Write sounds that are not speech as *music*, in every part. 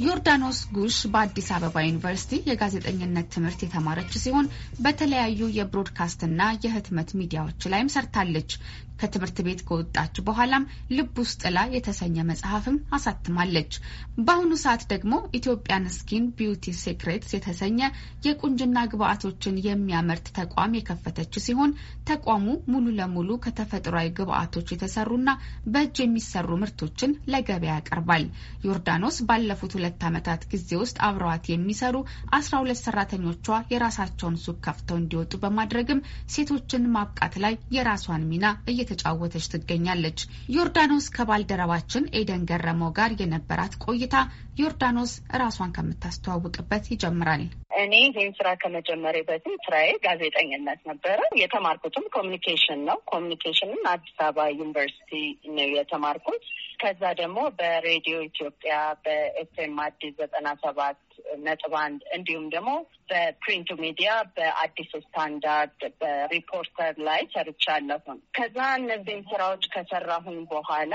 ዮርዳኖስ ጉሽ በአዲስ አበባ ዩኒቨርሲቲ የጋዜጠኝነት ትምህርት የተማረች ሲሆን በተለያዩ የብሮድካስትና የህትመት ሚዲያዎች ላይም ሰርታለች። ከትምህርት ቤት ከወጣች በኋላም ልብ ውስጥ ጥላ የተሰኘ መጽሐፍም አሳትማለች። በአሁኑ ሰዓት ደግሞ Ethiopian Skin Beauty Secrets የተሰኘ የቁንጅና ግብአቶችን የሚያመርት ተቋም የከፈተች ሲሆን ተቋሙ ሙሉ ለሙሉ ከተፈጥሯዊ ግብአቶች የተሰሩና በእጅ የሚሰሩ ምርቶችን ለገበያ ያቀርባል። ዮርዳኖስ ባለፉት ሁለት ዓመታት ጊዜ ውስጥ አብረዋት የሚሰሩ አስራ ሁለት ሰራተኞቿ የራሳቸውን ሱቅ ከፍተው እንዲወጡ በማድረግም ሴቶችን ማብቃት ላይ የራሷን ሚና እየተጫወተች ትገኛለች። ዮርዳኖስ ከባልደረባችን ኤደን ገረመው ጋር የነበራት ቆይታ ዮርዳኖስ ራሷን ከምታስተዋውቅበት ይጀምራል። እኔ ይህን ስራ ከመጀመሪያ በፊት ስራዬ ጋዜጠኝነት ነበረ። የተማርኩትም communication ነው። communication ን አዲስ አበባ ዩኒቨርሲቲ ነው የተማርኩት። ከዛ ደግሞ በሬዲዮ ኢትዮጵያ በኤፍኤም አዲስ ዘጠና ሰባት ነጥብ አንድ እንዲሁም ደግሞ በ print ኡ media በአዲስ ስታንዳርድ በሪፖርተር ላይ ሰርቻለሁን። ከዛ እነዚህን ስራዎች ከሰራሁኝ በኋላ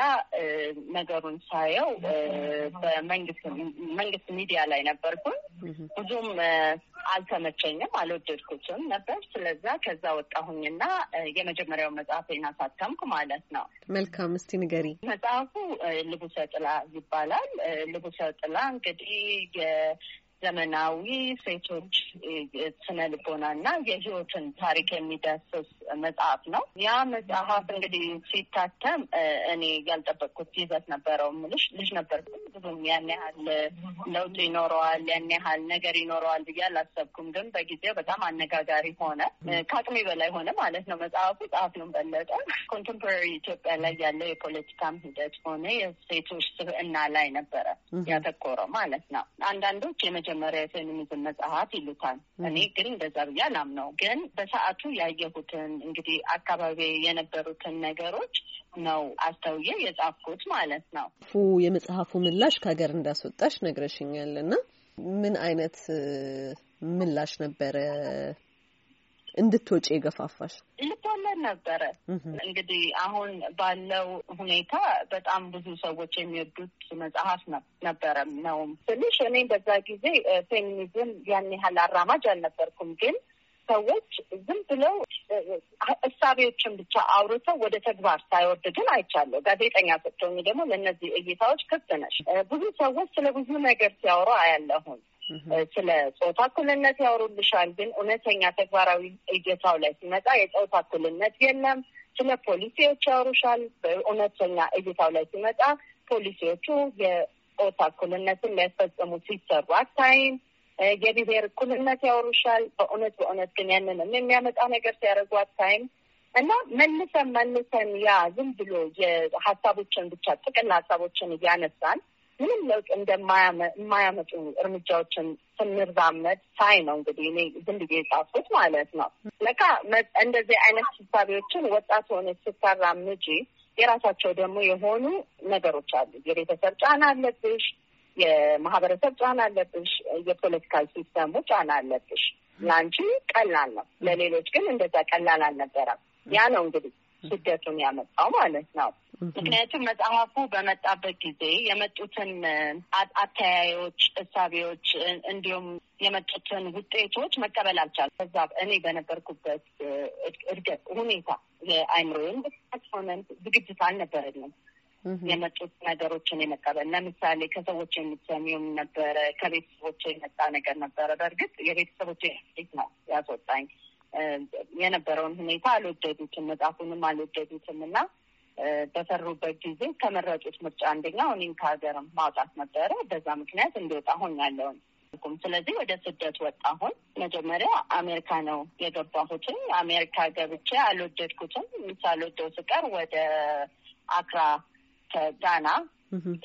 ነገሩን ሳየው በመንግስት ሚዲያ ላይ ነበርኩኝ። ብዙም አልተመቸኝም፣ አልወደድኩትም ነበር። ስለዛ ከዛ ወጣሁኝና የመጀመሪያው መጽሐፌን አሳተምኩ ማለት ነው። መልካም። እስቲ ንገሪ። መጽሐፉ ልቡሰ ጥላ ይባላል። ልቡሰ ጥላ እንግዲህ ዘመናዊ ሴቶች ስነ ልቦናና የህይወትን ታሪክ የሚዳስስ መጽሐፍ ነው። ያ መጽሐፍ እንግዲህ ሲታተም እኔ ያልጠበቅኩት ይዘት ነበረው። ምልሽ ልጅ ነበርኩ። ብዙም ያን ያህል ለውጥ ይኖረዋል፣ ያን ያህል ነገር ይኖረዋል ብዬ አላሰብኩም። ግን በጊዜው በጣም አነጋጋሪ ሆነ፣ ከአቅሜ በላይ ሆነ ማለት ነው። መጽሐፉ ጸሐፊውን በለጠ contemporary ኢትዮጵያ ላይ ያለው የፖለቲካም ሂደት ሆነ የሴቶች ስብዕና ላይ ነበረ ያተኮረው ማለት ነው። አንዳንዶች የመጀመሪያ የፌሚኒዝም መጽሐፍ ይሉታል። እኔ ግን እንደዛ ብዬ አላምነው። ግን በሰዓቱ ያየሁትን እንግዲህ አካባቢ የነበሩትን ነገሮች ነው አስተውዬ የጻፍኩት ማለት ነው። ፉ የመጽሐፉ ምላሽ ከሀገር እንዳስወጣሽ ነግረሽኛል እና ምን አይነት ምላሽ ነበረ እንድትወጪ የገፋፋሽ? ልቦለድ ነበረ። እንግዲህ አሁን ባለው ሁኔታ በጣም ብዙ ሰዎች የሚወዱት መጽሐፍ ነበረ ነው ስልሽ እኔ በዛ ጊዜ ፌሚኒዝም ያን ያህል አራማጅ አልነበርኩም ግን ሰዎች ዝም ብለው እሳቤዎችን ብቻ አውርተው ወደ ተግባር ሳይወርድ ግን አይቻለሁ። ጋዜጠኛ ስትሆኚ ደግሞ ለእነዚህ እይታዎች ክፍት ነሽ። ብዙ ሰዎች ስለ ብዙ ነገር ሲያወሩ አያለሁም። ስለ ጾታ እኩልነት ያወሩልሻል፣ ግን እውነተኛ ተግባራዊ እይታው ላይ ሲመጣ የጾታ እኩልነት የለም። ስለ ፖሊሲዎች ያወሩሻል፣ በእውነተኛ እይታው ላይ ሲመጣ ፖሊሲዎቹ የጾታ እኩልነትን ሊያስፈጽሙ ሲሰሩ አታይም። የብሔር እኩልነት ያወሩሻል፣ በእውነት በእውነት ግን ያንንም የሚያመጣ ነገር ሲያደርጉ አታይም። እና መልሰን መልሰን ያ ዝም ብሎ የሀሳቦችን ብቻ ጥቅል ሀሳቦችን እያነሳን ምንም ለውጥ እንደማያመጡ እርምጃዎችን ስንራመድ ሳይ ነው እንግዲህ እኔ ዝም ብዬ የጻፍኩት ማለት ነው። ለካ እንደዚህ አይነት ሀሳቢዎችን ወጣት ሆነሽ ስታራምጂ የራሳቸው ደግሞ የሆኑ ነገሮች አሉ። የቤተሰብ ጫና አለብሽ፣ የማህበረሰብ ጫና አለብሽ፣ የ political system ኡ ጫና አለብሽ። ለአንቺ ቀላል ነው፣ ለሌሎች ግን እንደዛ ቀላል አልነበረም። ያ ነው እንግዲህ ስደቱን ያመጣው ማለት ነው። ምክንያቱም መጽሐፉ በመጣበት ጊዜ የመጡትን አተያዮች፣ እሳቤዎች እንዲሁም የመጡትን ውጤቶች መቀበል አልቻልኩም። ከዛ እኔ በነበርኩበት እድገት ሁኔታ የአይምሮን ሆነን ዝግጅት አልነበረኝም የመጡት ነገሮችን የመቀበል ለምሳሌ ከሰዎች የምትሰሚውም ነበረ፣ ከቤተሰቦች የመጣ ነገር ነበረ። በእርግጥ የቤተሰቦች ነው ያስወጣኝ። የነበረውን ሁኔታ አልወደዱትም፣ መጽሐፉንም አልወደዱትም እና በሰሩበት ጊዜ ከመረጡት ምርጫ አንደኛው እኔም ከሀገርም ማውጣት ነበረ። በዛ ምክንያት እንዲወጣ ሆኛለሁኝ። ስለዚህ ወደ ስደት ወጣሁኝ። መጀመሪያ አሜሪካ ነው የገባሁትኝ። አሜሪካ ገብቼ አልወደድኩትም። ሳልወደው ስቀር ወደ አክራ ከጋና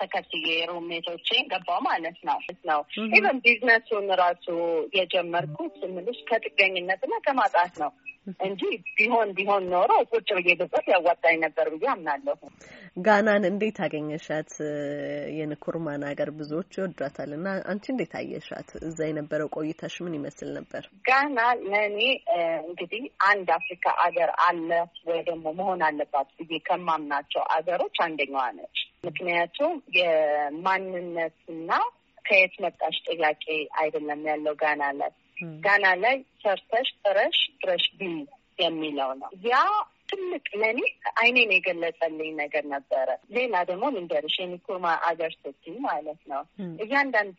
ተከትዬ ሩሜቶቼን ገባው ማለት ነው ነው even business ኡን ራሱ የጀመርኩት ምልሽ ከጥገኝነትና ከማጣት ነው እንጂ ቢሆን ቢሆን ኖሮ ቁጭ ብዬ ብጽፍ ያዋጣኝ ነበር ብዬ አምናለሁ። ጋናን እንዴት አገኘሻት? የንኩርማን ሀገር ብዙዎች ይወዷታል እና አንቺ እንዴት አየሻት? እዛ የነበረው ቆይታሽ ምን ይመስል ነበር? ጋና ለእኔ እንግዲህ አንድ አፍሪካ አገር አለ ወይ ደግሞ መሆን አለባት ብዬ ከማምናቸው አገሮች አንደኛዋ ነች። ምክንያቱም የማንነትና ከየት መጣሽ ጥያቄ አይደለም ያለው ጋና ላይ። ጋና ላይ ሰርተሽ ጥረሽ ግረሽ ብዪ የሚለው ነው። ያ ትልቅ ለእኔ አይኔን የገለጸልኝ ነገር ነበረ። ሌላ ደግሞ ልንገርሽ የንኩርማ አገር ስትይ ማለት ነው። እያንዳንዱ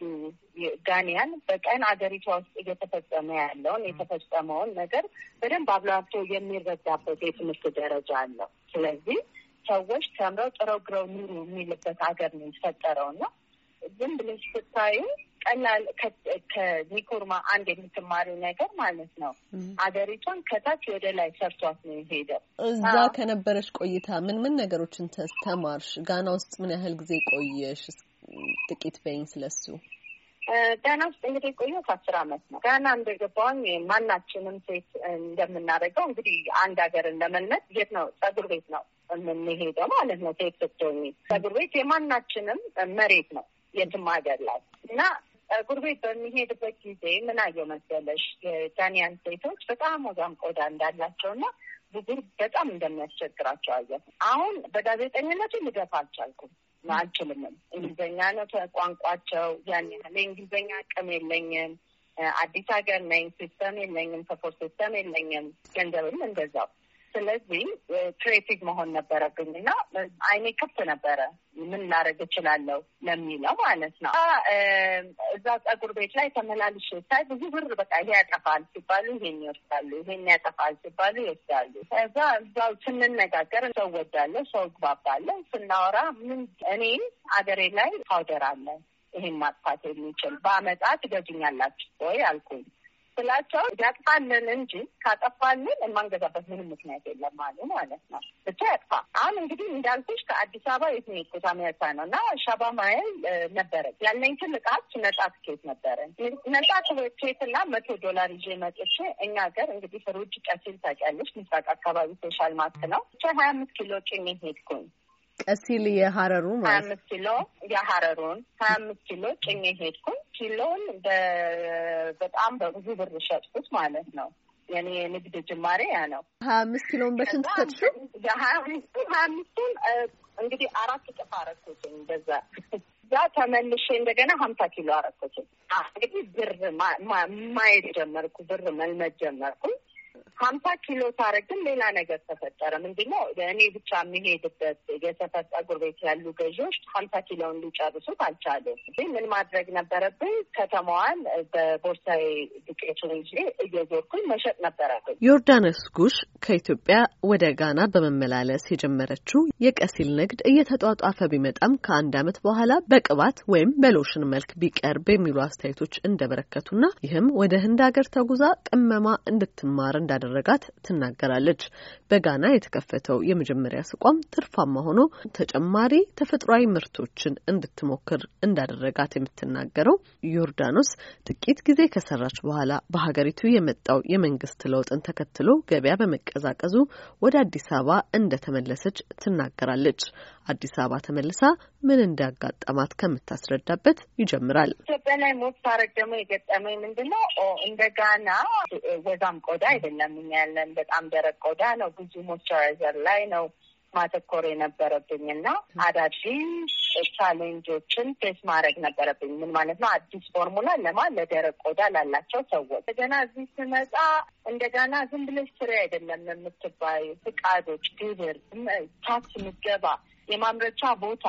Ghanaian በቀን አገሪቷ ውስጥ እየተፈጸመ ያለውን የተፈጸመውን ነገር በደንብ አብላልቶ የሚረዳበት የትምህርት ደረጃ አለው። ስለዚህ ሰዎች ተምረው ጥረው ግረው ኑሩ የሚልበት ሀገር ነው የተፈጠረው እና ዝም ብለሽ ስታዩ ቀላል ከኒኮርማ አንድ የምትማሪው ነገር ማለት ነው አገሪቷን ከታች ወደ ላይ ሰርቷት ነው የሄደው። እዛ ከነበረች ቆይታ ምን ምን ነገሮችን ተማርሽ? ጋና ውስጥ ምን ያህል ጊዜ ቆየሽ? ጥቂት በይኝ ስለሱ። ጋና ውስጥ እንግዲህ የቆየሁት አስር አመት ነው። ጋና እንደገባሁኝ ማናችንም ሴት እንደምናደርገው እንግዲህ አንድ ሀገርን ለመልመድ የት ነው ጸጉር ቤት ነው የምንሄደው ማለት ነው። ሴት ስትሆኚ ጸጉር ቤት የማናችንም መሬት ነው የትም ሀገር ላይ እና ጸጉር ቤት በሚሄድበት ጊዜ ምን አየው መሰለሽ የጋኒያን ሴቶች በጣም ወዛም ቆዳ እንዳላቸው እና ብጉር በጣም እንደሚያስቸግራቸው አየሁ። አሁን በጋዜጠኝነቱ ልገፋ አልቻልኩም አልችልምም። እንግሊዝኛ ነው ቋንቋቸው። ያን ያህል የእንግሊዝኛ አቅም የለኝም። አዲስ ሀገር ነኝ። system የለኝም። support system የለኝም። ገንዘብም እንደዛው። ስለዚህ creative መሆን ነበረብኝ እና አይኔ ክፍት ነበረ ምን ላደርግ እችላለሁ ለሚለው ማለት ነው። እዛ ጸጉር ቤት ላይ ተመላልሼ ሳይ ብዙ ብር በቃ ይሄ ያጠፋል ሲባሉ ይሄን ይወስዳሉ፣ ይሄን ያጠፋል ሲባሉ ይወስዳሉ። ከዛ እዛው ስንነጋገር ሰው እወዳለሁ፣ ሰው እግባባለሁ። ስናወራ ምን እኔም አገሬ ላይ powder አለ ይሄን ማጥፋት የሚችል በአመጣ ትገዙኛላችሁ ወይ አልኩኝ ስላቸው ያጥፋልን እንጂ ካጠፋልን የማንገዛበት ምንም ምክንያት የለም አሉ ማለት ነው። ብቻ ያጥፋ። አሁን እንግዲህ እንዳልኩሽ ከአዲስ አበባ የት ነው የሄድኩት? አሜሪካ ነው እና ሻባ ማይል ነበረ ያለኝ ሀብት ነጻ ትኬት ነበረ። ነጻ ትኬት እና መቶ ዶላር ይዤ መጥቼ እኛ ሀገር እንግዲህ ፍሩጅ ቀሲል ታውቂያለሽ፣ ምስራቅ አካባቢ ሶሻል ማስክ ነው ብቻ ሀያ አምስት ኪሎ ጭኜ ሄድኩኝ። ቀሲል የሀረሩ ሀያ አምስት ኪሎ የሀረሩን ሀያ አምስት ኪሎ ጭኜ ሄድኩኝ። ኪሎን በጣም በብዙ ብር ሸጥኩት ማለት ነው። የኔ የንግድ ጅማሬ ያ ነው። ሀያ አምስት ኪሎን በስንት ሰጥሽው? ሀያ አምስቱ ሀያ አምስቱን እንግዲህ አራት እጥፍ አረኩትኝ በዛ *laughs* እዛ ተመልሼ እንደገና ሀምሳ ኪሎ አረኩትኝ። እንግዲህ ብር ማየት ጀመርኩ፣ ብር መልመድ ጀመርኩኝ። ሀምሳ ኪሎ ግን ሌላ ነገር ተፈጠረ። ምንድነው እኔ ብቻ የሚሄድበት የሰፈር ጸጉር ቤት ያሉ ገዢዎች ሀምሳ ኪሎውን ሊጨርሱት አልቻሉም። ምን ማድረግ ነበረብኝ? ከተማዋን በቦርሳዬ ዱቄቱን ይዤ እየዞርኩኝ መሸጥ ነበረብኝ። ዮርዳኖስ ጉሽ ከኢትዮጵያ ወደ ጋና በመመላለስ የጀመረችው የቀሲል ንግድ እየተጧጧፈ ቢመጣም ከአንድ ዓመት በኋላ በቅባት ወይም በሎሽን መልክ ቢቀርብ የሚሉ አስተያየቶች እንደበረከቱና ይህም ወደ ህንድ ሀገር ተጉዛ ቅመማ እንድትማር እንዳደረጋት ትናገራለች። በጋና የተከፈተው የመጀመሪያ ስቋም ትርፋማ ሆኖ ተጨማሪ ተፈጥሯዊ ምርቶችን እንድትሞክር እንዳደረጋት የምትናገረው ዮርዳኖስ ጥቂት ጊዜ ከሰራች በኋላ በሀገሪቱ የመጣው የመንግስት ለውጥን ተከትሎ ገበያ በመቀዛቀዙ ወደ አዲስ አበባ እንደተመለሰች ትናገራለች። አዲስ አበባ ተመልሳ ምን እንዳጋጠማት ከምታስረዳበት ይጀምራል። ኢትዮጵያ ላይ move ሳረግ ደግሞ የገጠመኝ ምንድነው እንደ ጋና ወዛም ቆዳ አይደለም እኛ ያለን በጣም ደረቅ ቆዳ ነው። ብዙ moisturizer ላይ ነው ማተኮር የነበረብኝ እና አዳዲስ challenge ኦችን face ማድረግ ነበረብኝ። ምን ማለት ነው? አዲስ ፎርሙላ ለማ ለደረቅ ቆዳ ላላቸው ሰዎች እንደገና እዚህ ስመጣ እንደገና ዝም ብለሽ ስሬ አይደለም የምትባይ ፍቃዶች፣ ግብር፣ ታክስ ምገባ የማምረቻ ቦታ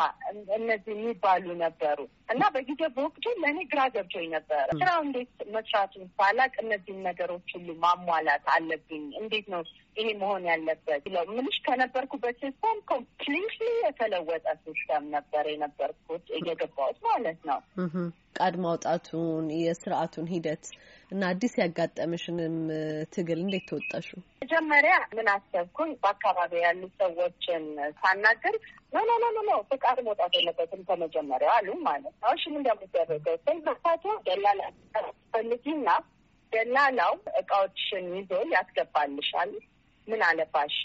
እነዚህ የሚባሉ ነበሩ እና በጊዜ በወቅቱ ለእኔ ግራ ገብቶኝ ነበረ። ስራው እንዴት መስራቱን ሳላቅ እነዚህን ነገሮች ሁሉ ማሟላት አለብኝ። እንዴት ነው ይሄ መሆን ያለበት ብለው ምንሽ ከነበርኩበት system completely የተለወጠ system ነበር የነበርኩት እየገባሁት ማለት ነው። ፈቃድ ማውጣቱን የስርዓቱን ሂደት እና አዲስ ያጋጠመሽንም ትግል እንዴት ተወጣሽው? መጀመሪያ ምን አሰብኩኝ፣ በአካባቢ ያሉ ሰዎችን ሳናገር no no no no ፍቃድ መውጣት የለበትም ከመጀመሪያው አሉ ማለት ነው። እሺ እንደሚደረገው ስንሳቸው ደላላ ፈልጊና ደላላው እቃዎችን ይዞ ያስገባልሻል። ምን አለባሽ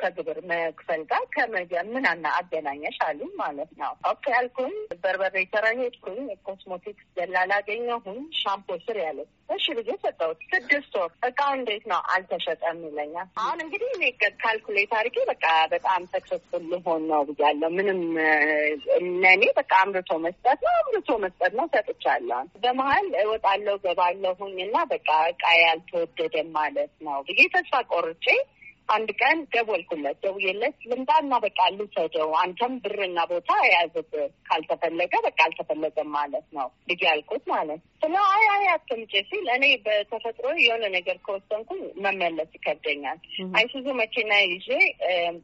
ከግብር መክፈል ጋር ከመጀ ምን አገናኘሽ አሉኝ ማለት ነው። okay አልኩኝ። በርበሬ ተራ ሄድኩኝ። የኮስሞቲክስ ደላላ አገኘሁኝ። ሻምፖ ስር ያለ እሺ ብዬ ሰጠሁት። ስድስት ወር እቃው እንዴት ነው አልተሸጠም ይለኛል። አሁን እንግዲህ እኔ calculate አድርጌ በቃ በጣም successful ልሆን ነው ብያለሁ። ምንም ለእኔ በቃ አምርቶ መስጠት ነው አምርቶ መስጠት ነው ሰጥቻለሁ። በመሀል እወጣለሁ ገባለሁኝ እና በቃ እቃ ያልተወደደም ማለት ነው ብዬ ተስፋ ቆርጬ አንድ ቀን ደወልኩለት። ደውዬለት ልምጣና በቃ ልውሰደው፣ አንተም ብርና ቦታ የያዝብ ካልተፈለገ በቃ አልተፈለገም ማለት ነው ብዬ ያልኩት ማለት ስለ አይ አይ አትምጪ ሲል እኔ በተፈጥሮ የሆነ ነገር ከወሰንኩኝ መመለስ ይከብደኛል። አይሱዙ መኪና ይዤ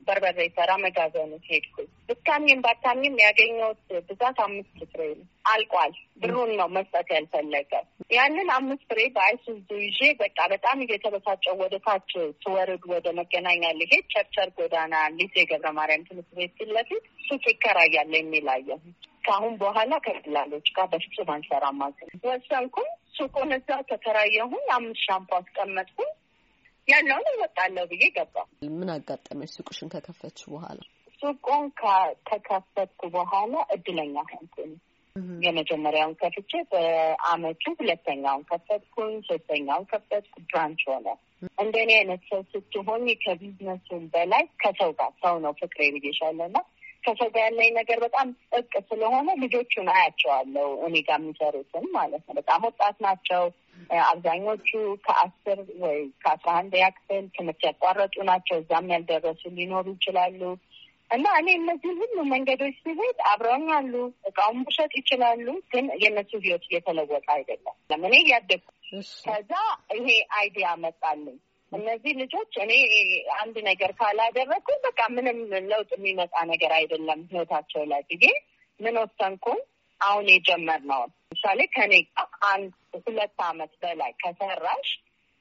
በርበሬ ተራ መጋዘኑ ሄድኩኝ። ብታምኝም ባታምኝም ያገኘሁት ብዛት አምስት ፍሬ አልቋል። ብሩን ነው መስጠት ያልፈለገው። ያንን አምስት ፍሬ በአይሱዙ ይዤ በቃ በጣም እየተበሳጨው ወደ ታች ስወርድ ወደ መገናኛ ልሄድ ቸርቸር ጎዳና ሊሴ ገብረ ማርያም ትምህርት ቤት ፊት ለፊት ሱቅ ይከራያል የሚል አየሁ። ከአሁን በኋላ ከደላሎች ጋር በፍጹም አንሰራም ወሰንኩኝ። ሱቁን እዛው ተከራየሁኝ። አምስት ሻምፖ አስቀመጥኩኝ። ያለውን እወጣለሁ ብዬ ገባሁ። ምን አጋጠመሽ? ሱቁሽን ከከፈትሽ በኋላ? ሱቁን ከከፈትኩ በኋላ እድለኛ ሆንኩኝ። የመጀመሪያውን ከፍቼ በአመቱ ሁለተኛውን ከፈትኩኝ፣ ሶስተኛውን ከፈትኩ። branch ሆነ። እንደኔ አይነት ሰው ስትሆኝ ከቢዝነሱም በላይ ከሰው ጋር ሰው ነው ፍቅሬ ብዬሻለሁ እና ከሰው ጋር ያለኝ ነገር በጣም ጥብቅ ስለሆነ ልጆቹን አያቸዋለሁ እኔ ጋር የሚሰሩትን ማለት ነው። በጣም ወጣት ናቸው። አብዛኞቹ ከአስር ወይ ከአስራ አንድ ያክፍል ትምህርት ያቋረጡ ናቸው። እዛም ያልደረሱ ሊኖሩ ይችላሉ። እና እኔ እነዚህ ሁሉ መንገዶች ሲሄድ አብረውኝ አሉ። እቃውን መሸጥ ይችላሉ፣ ግን የእነሱ ህይወት እየተለወጠ አይደለም። እኔ እያደግኩ ከዛ ይሄ አይዲያ መጣልኝ። እነዚህ ልጆች እኔ አንድ ነገር ካላደረግኩ በቃ ምንም ለውጥ የሚመጣ ነገር አይደለም ህይወታቸው ላይ ብዬ ምን ወሰንኩኝ። አሁን የጀመርነውን ምሳሌ ከኔ አንድ ሁለት አመት በላይ ከሰራሽ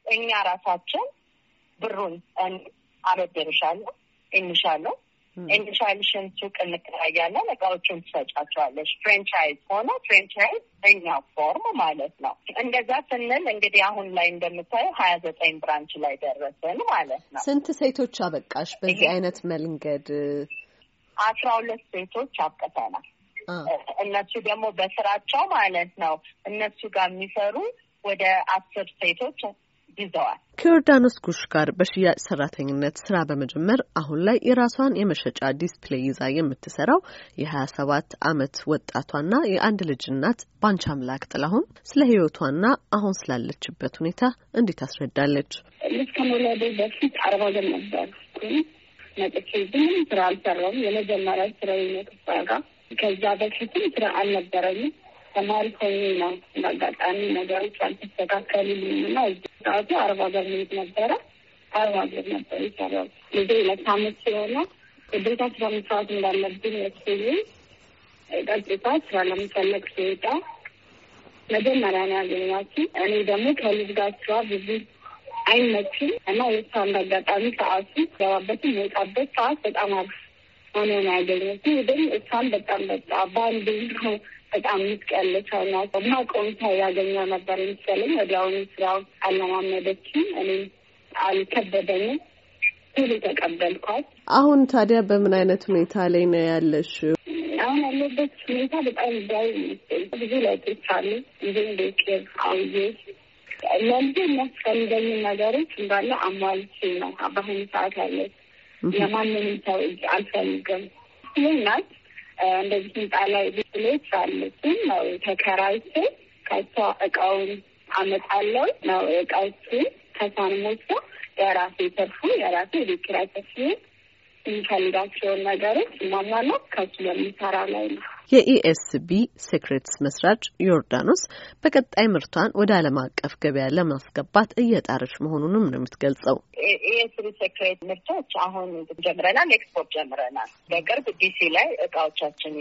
እኛ ራሳችን ብሩን አበድርሻለሁ እንሻለሁ ኢንሻልሽን ሱቅ እንከራያለን። እቃዎቹን ትሰጫቸዋለች። franchise ሆነ franchise እኛ form ማለት ነው። እንደዛ ስንል እንግዲህ አሁን ላይ እንደምታየው ሀያ ዘጠኝ branch ላይ ደረስን ማለት ነው። ስንት ሴቶች አበቃሽ በዚህ አይነት መንገድ? አስራ ሁለት ሴቶች አብቅተናል። እነሱ ደግሞ በስራቸው ማለት ነው እነሱ ጋር የሚሰሩ ወደ አስር ሴቶች ይዘዋል። ከዮርዳኖስ ጉሽ ጋር በሽያጭ ሰራተኝነት ስራ በመጀመር አሁን ላይ የራሷን የመሸጫ display ይዛ የምትሰራው የሀያ ሰባት አመት ወጣቷና የአንድ ልጅ እናት ባንቻ አምላክ ጥላሁን ስለ ህይወቷና አሁን ስላለችበት ሁኔታ እንዲህ ታስረዳለች። ልጅ ከመውለዴ በፊት አረብ ሀገር ነበር መጥቼ ምንም ስራ አልሰራውም። የመጀመሪያ ስራ ከዛ በፊትም ስራ አልነበረኝም። ተማሪ ሆኜ ነው በአጋጣሚ ነገሮች አልተስተካከሉልኝም እና ሰዓቱ አርባ ሀገር መሄድ ነበረ። አርባ ሀገር ነበር ይሰራው ልጄ ሁለት ሲሆነ ግዴታ ስራ መስራት እንዳለብኝ መስሉ ቀጥታ ስራ ለመፈለግ ሲወጣ መጀመሪያ ነው ያገኛችሁ። እኔ ደግሞ ከልጅ ጋር ስራ ብዙ አይመችም እና የእሷ እንዳጋጣሚ ሰዓቱ ገባበትም የወጣበት ሰዓት በጣም አሪፍ ሆኖ ነው ያገኘችው። ግን እሷን በጣም በቃ በአንድ ነው በጣም ምትቀያለች ናት እና ቆይታ ያገኘው ነበር የሚሰለኝ። ወዲያውኑ ስራው አለማመደችም። እኔም አልከበደኝም። ሁሉ ተቀበልኳት። አሁን ታዲያ በምን አይነት ሁኔታ ላይ ነው ያለሽ? አሁን ያለበት ሁኔታ በጣም ዳይ ብዙ ለውጦች አሉ። እንዲሁም ቤቄር አውዬ ለልጅ የሚያስፈልገኝ ነገሮች እንዳለ አሟልቼ ነው በአሁኑ ሰዓት ያለች። የማንንም ሰው እጅ አልፈልግም። ይህ ናት እንደዚህ ህንጻ ላይ ብስሎች አሉትን ነው ተከራይቼ ከሷ እቃውን አመጣለሁ ነው እቃዎቹ ከሷን ሞቶ የራሴ ተርፉ የራሴ የቤት ኪራይ ከፍዬ የሚፈልጋቸውን ነገሮች ማሟላት ከሱ የሚሰራ ላይ ነው። የኢኤስቢ ሴክሬትስ መስራች ዮርዳኖስ በቀጣይ ምርቷን ወደ ዓለም አቀፍ ገበያ ለማስገባት እየጣረች መሆኑንም ነው የምትገልጸው። ኢኤስቢ ሴክሬት ምርቶች አሁን ጀምረናል፣ ኤክስፖርት ጀምረናል። በቅርብ ዲሲ ላይ እቃዎቻችን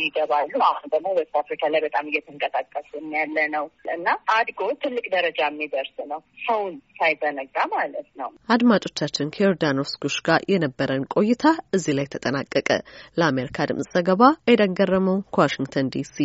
ይገባሉ። አሁን ደግሞ ዌስት አፍሪካ ላይ በጣም እየተንቀሳቀስ ያለ ነው እና አድጎ ትልቅ ደረጃ የሚደርስ ነው፣ ሰውን ሳይዘነጋ ማለት ነው። አድማጮቻችን ከዮርዳኖስ ጉሽ ጋር የነበረን ቆይታ እዚህ ላይ ተጠናቀቀ። ለአሜሪካ ድምጽ ዘገባ ኤደን ገረመው ከዋሽንግተን ዲሲ